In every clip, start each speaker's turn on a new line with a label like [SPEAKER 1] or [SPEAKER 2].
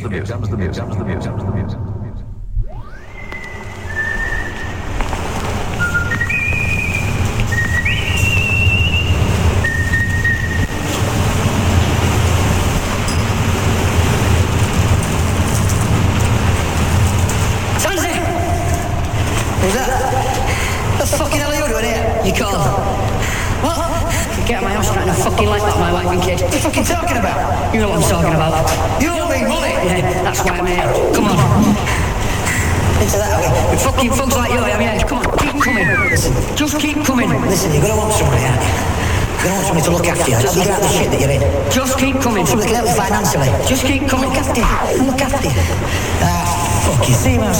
[SPEAKER 1] comes the music, comes the music, comes the music, comes the music.
[SPEAKER 2] What are you fucking talking about? You know what I'm talking about. You owe me money! Yeah, that's why I'm here. Come on. Into that, we? Fucking thugs like you, I am, yeah. Come on, keep coming. Listen. Just keep coming.
[SPEAKER 3] Listen, you're gonna want somebody, aren't you? You're gonna want somebody to look after you. You get out the shit that you're in.
[SPEAKER 2] Just keep coming.
[SPEAKER 3] Somebody can help you financially.
[SPEAKER 2] Just keep coming.
[SPEAKER 3] Look after you. Look after you. Ah, fuck you. See you, man.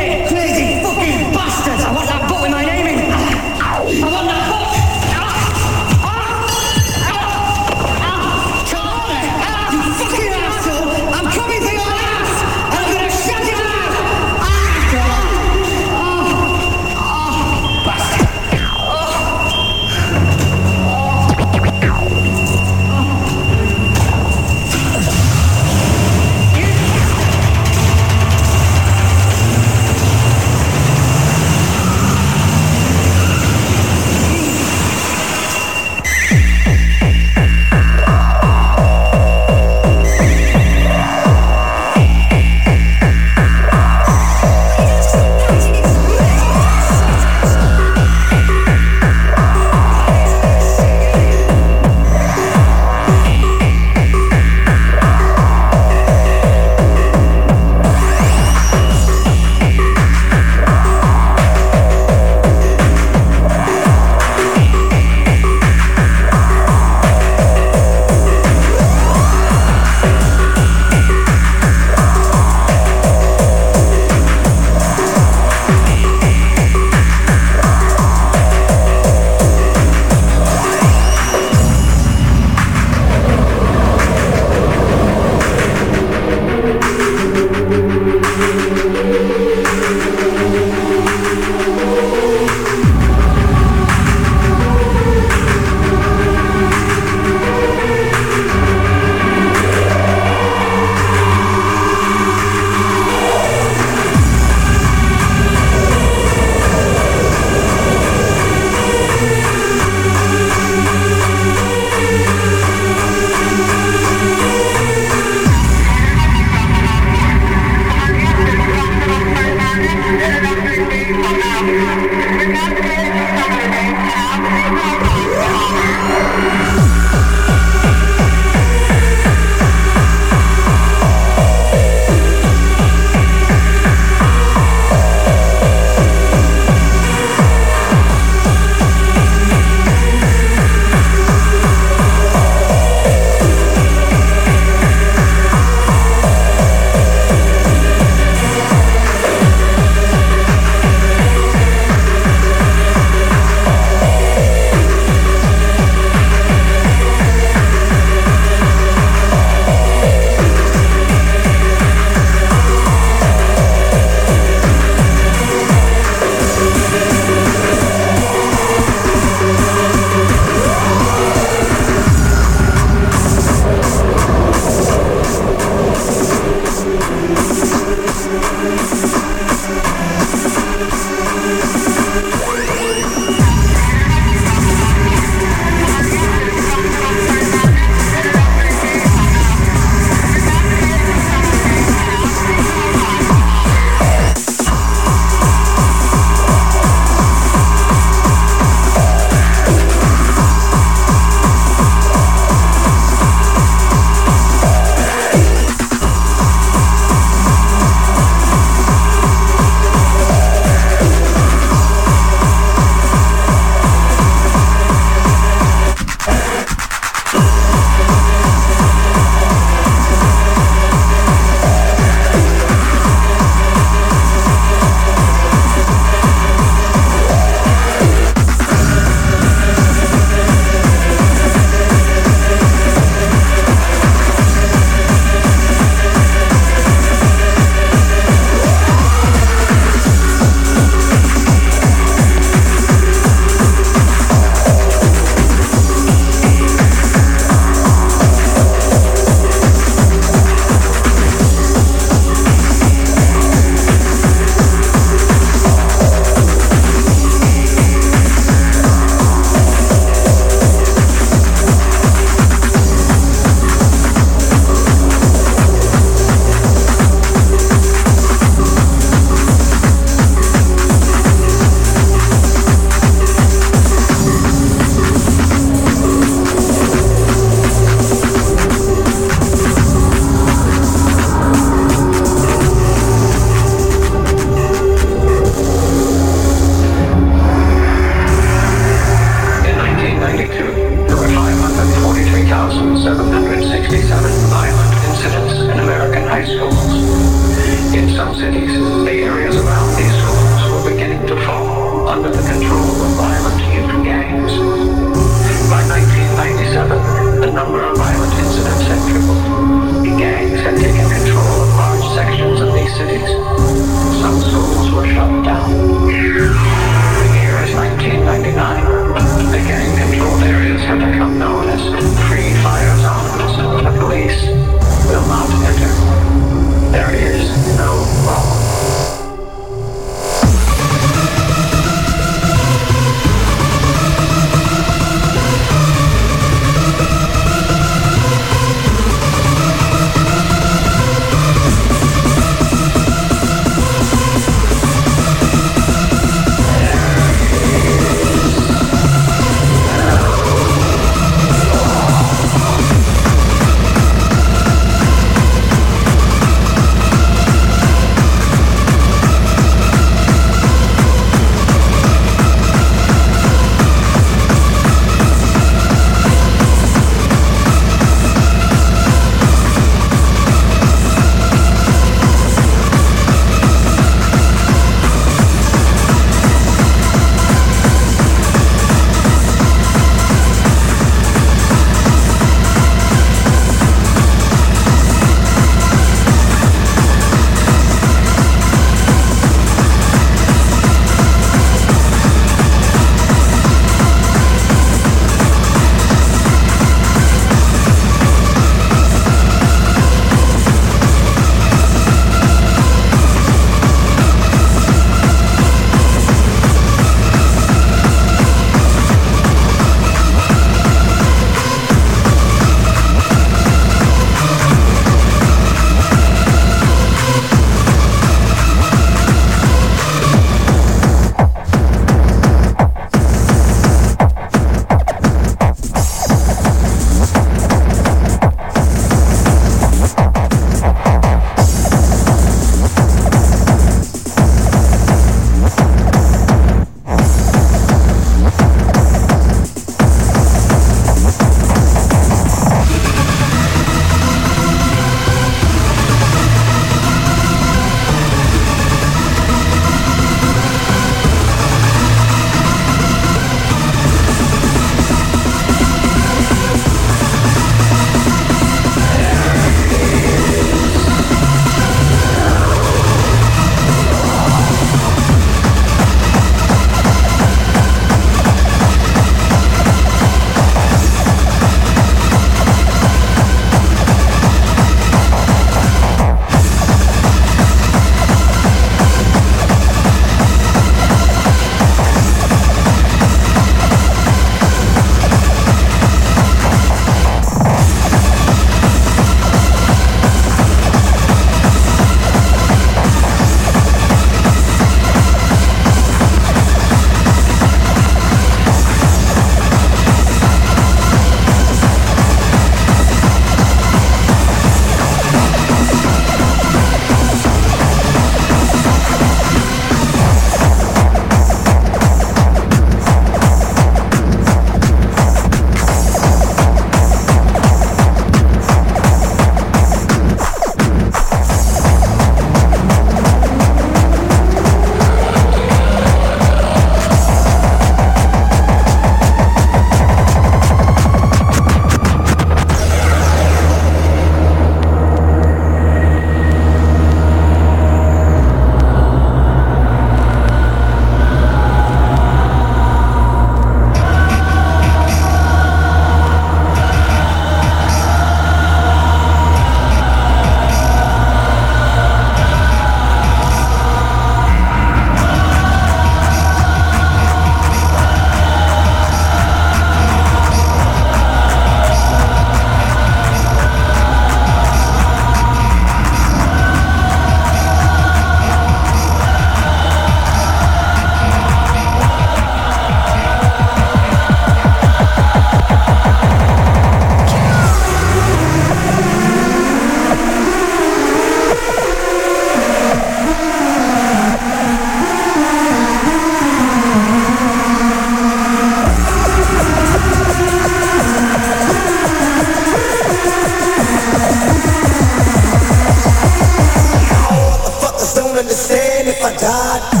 [SPEAKER 2] understand if I die.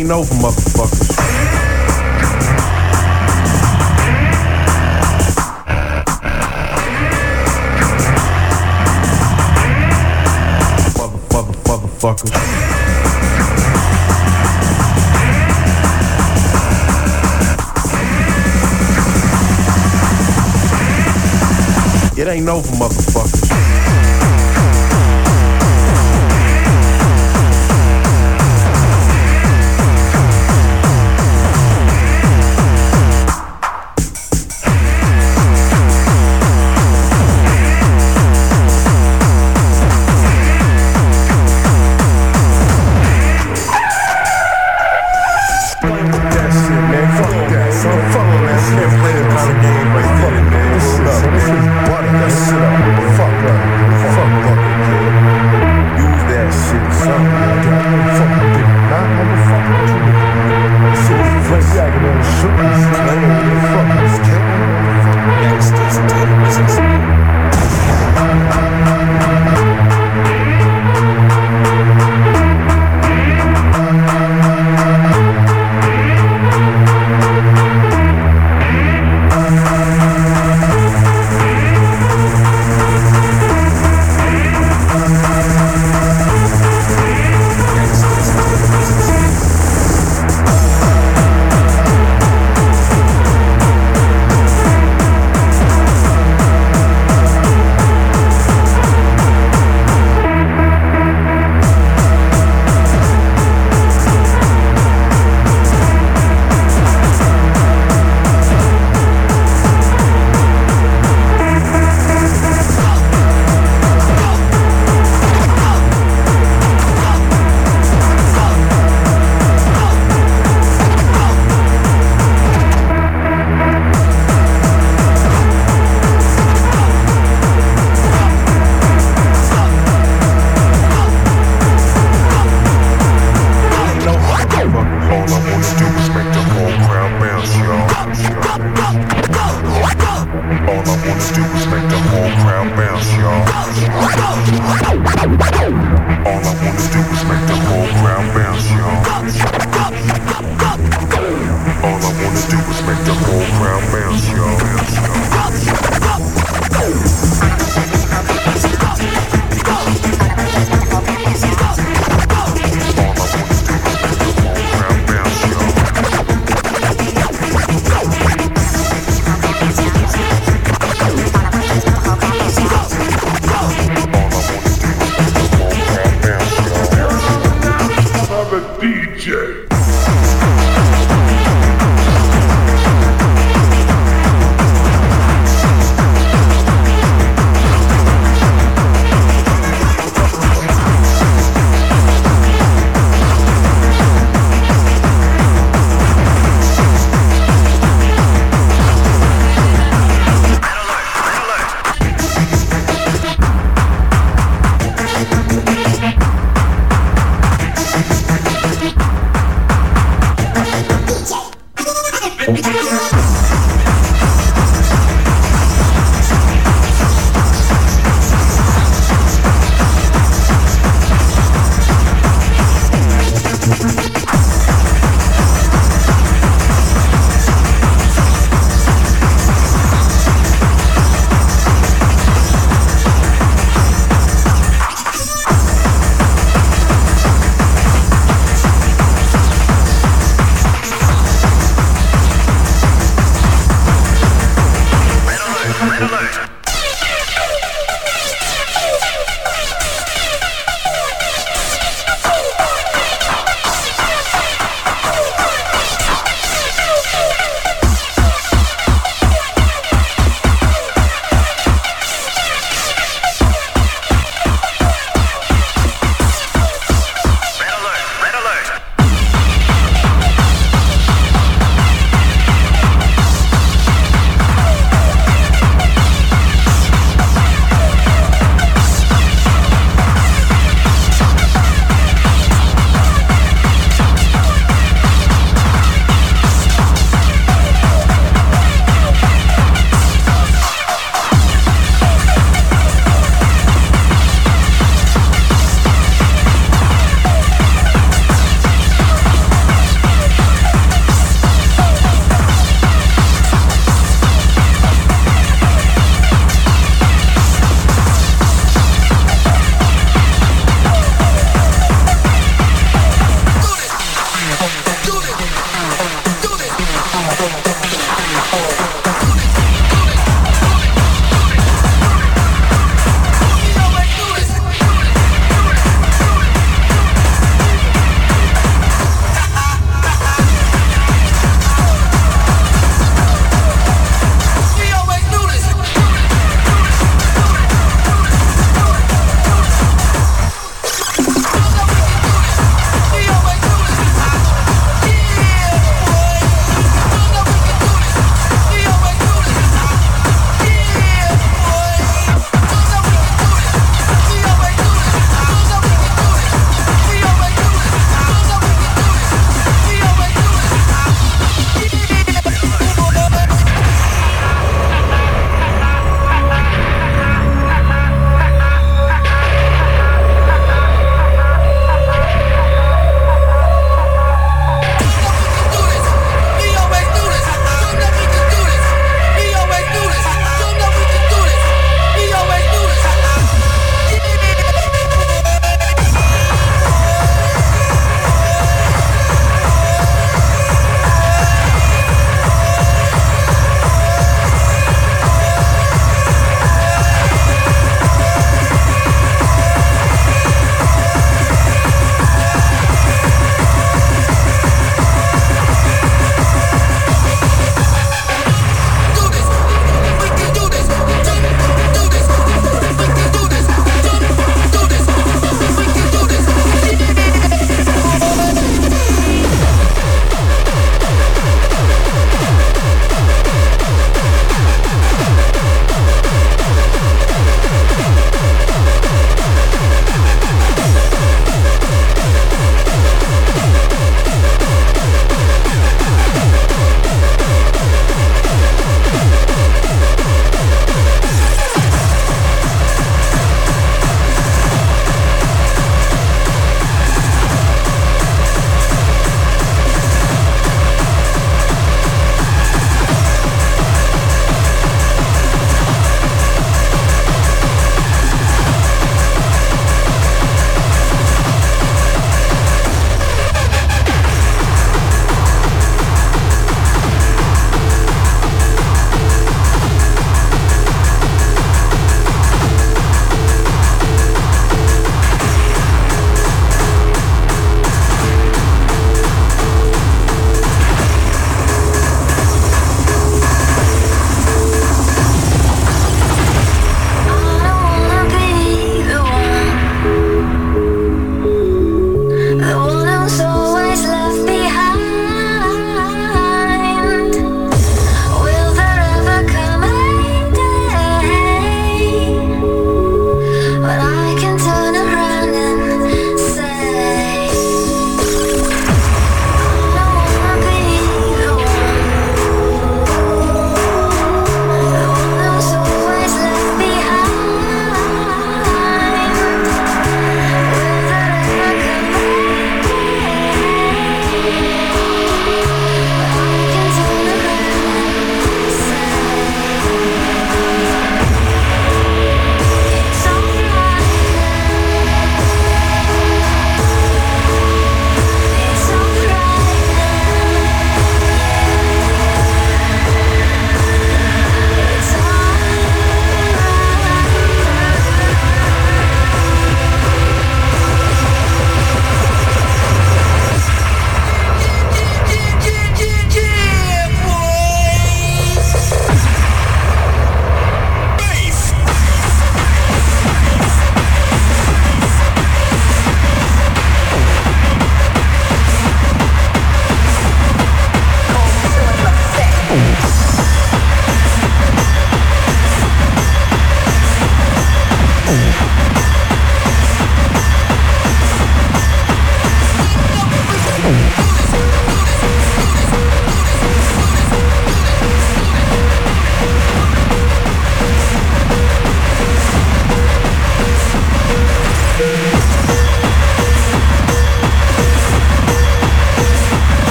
[SPEAKER 2] Ain't over, motherfuckers. Motherfucker, motherfucker. It ain't over, motherfuckers.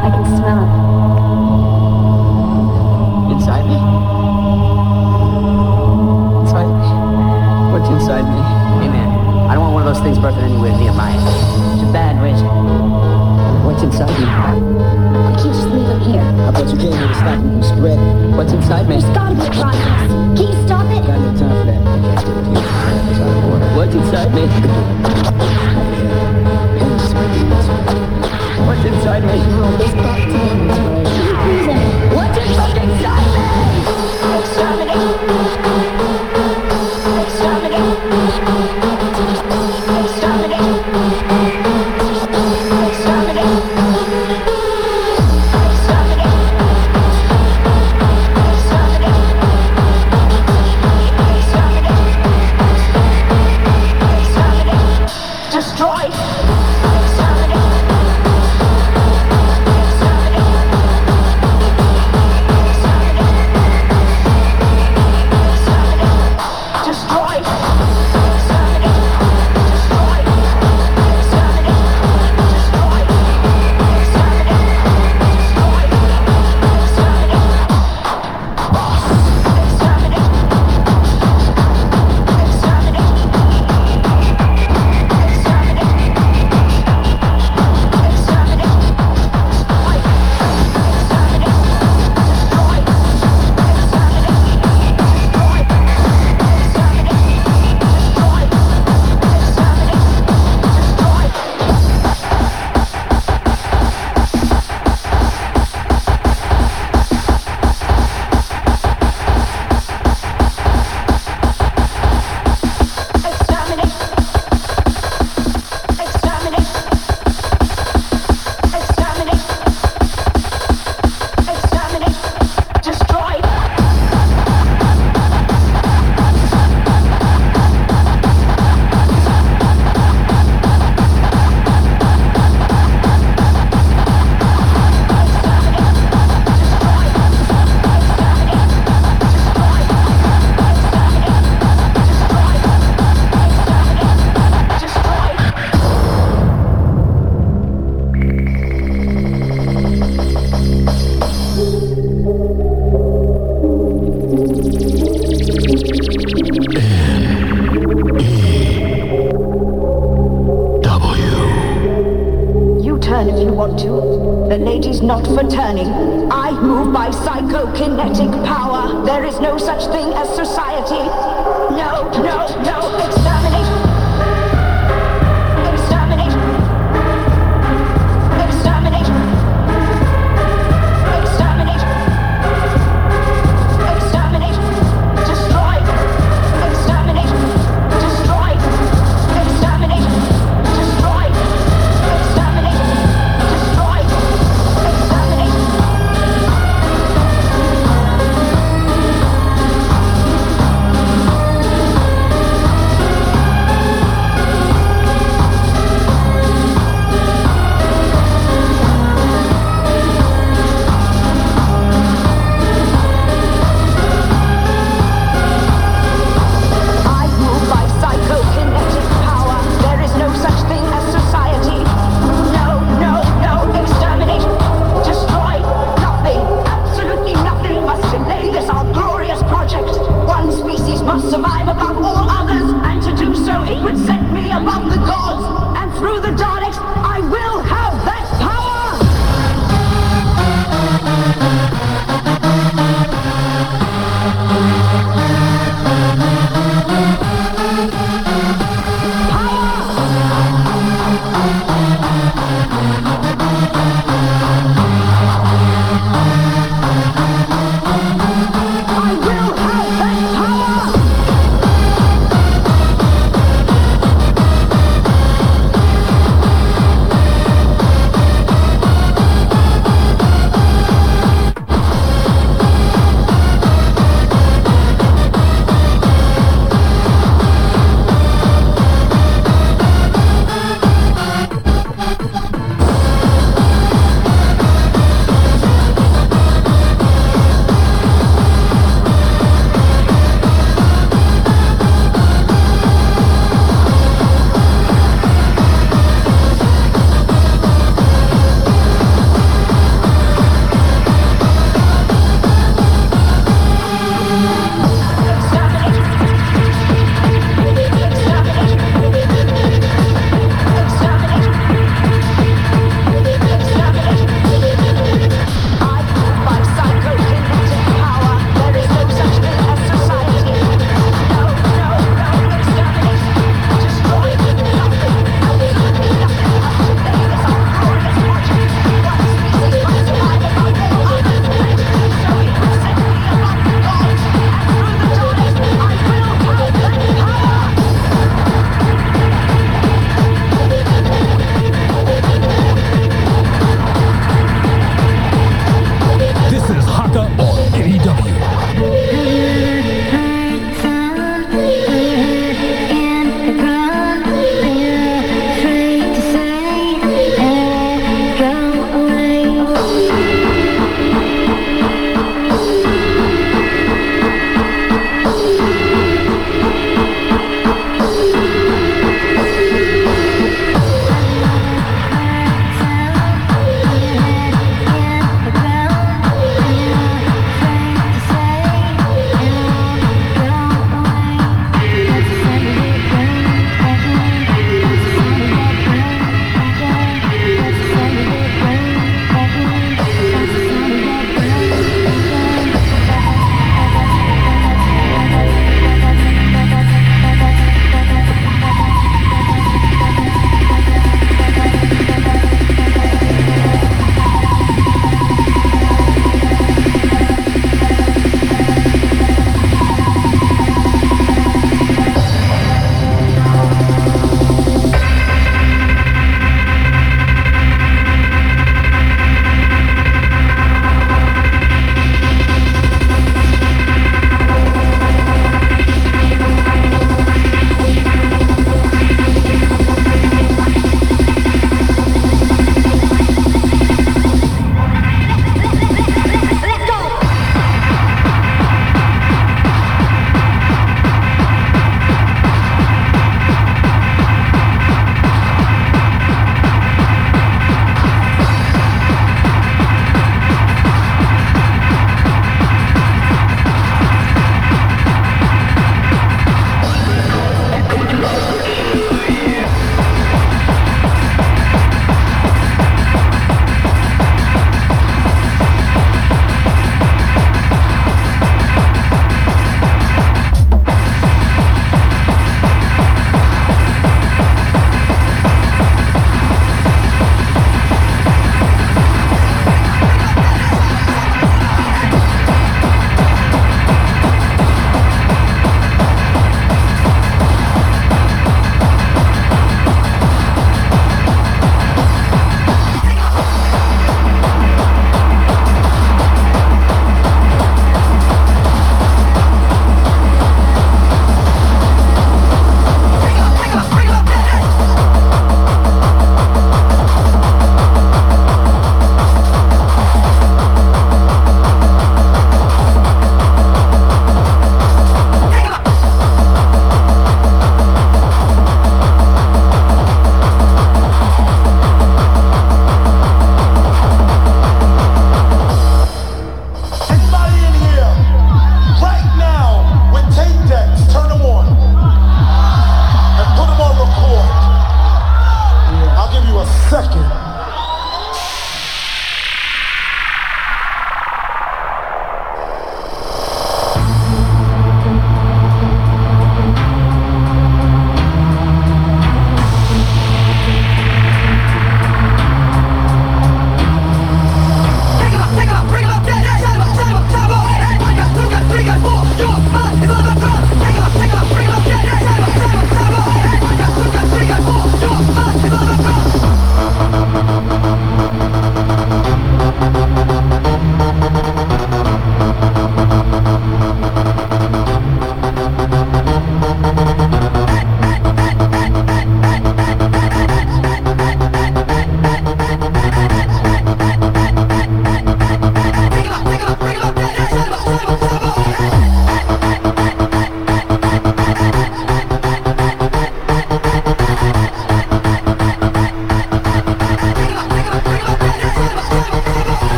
[SPEAKER 2] I can smell it. Inside me? Inside me? What's inside me? Hey I don't want
[SPEAKER 4] one
[SPEAKER 5] of those
[SPEAKER 2] things birthing anywhere near my. It's a bad witch. What's inside me?
[SPEAKER 5] I can't just leave him here.
[SPEAKER 2] I bet you came here to stop him from spreading. What's inside me?
[SPEAKER 5] There's gotta be a process. Can you stop it?
[SPEAKER 2] I Got no time for that. What's inside me? What's inside me?
[SPEAKER 5] This back to me.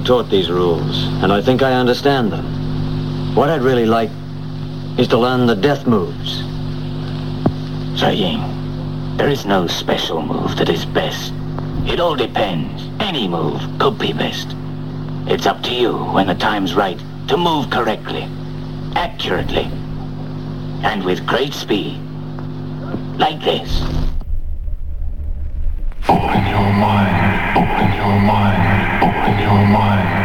[SPEAKER 6] Been taught these rules, and I think I understand them. What I'd really like is to learn the death moves.
[SPEAKER 7] Saying, there is no special move that is best. It all depends. Any move could be best. It's up to you when the time's right to move correctly, accurately, and with great speed. Like this.
[SPEAKER 8] Open your mind, open your mind, open your mind,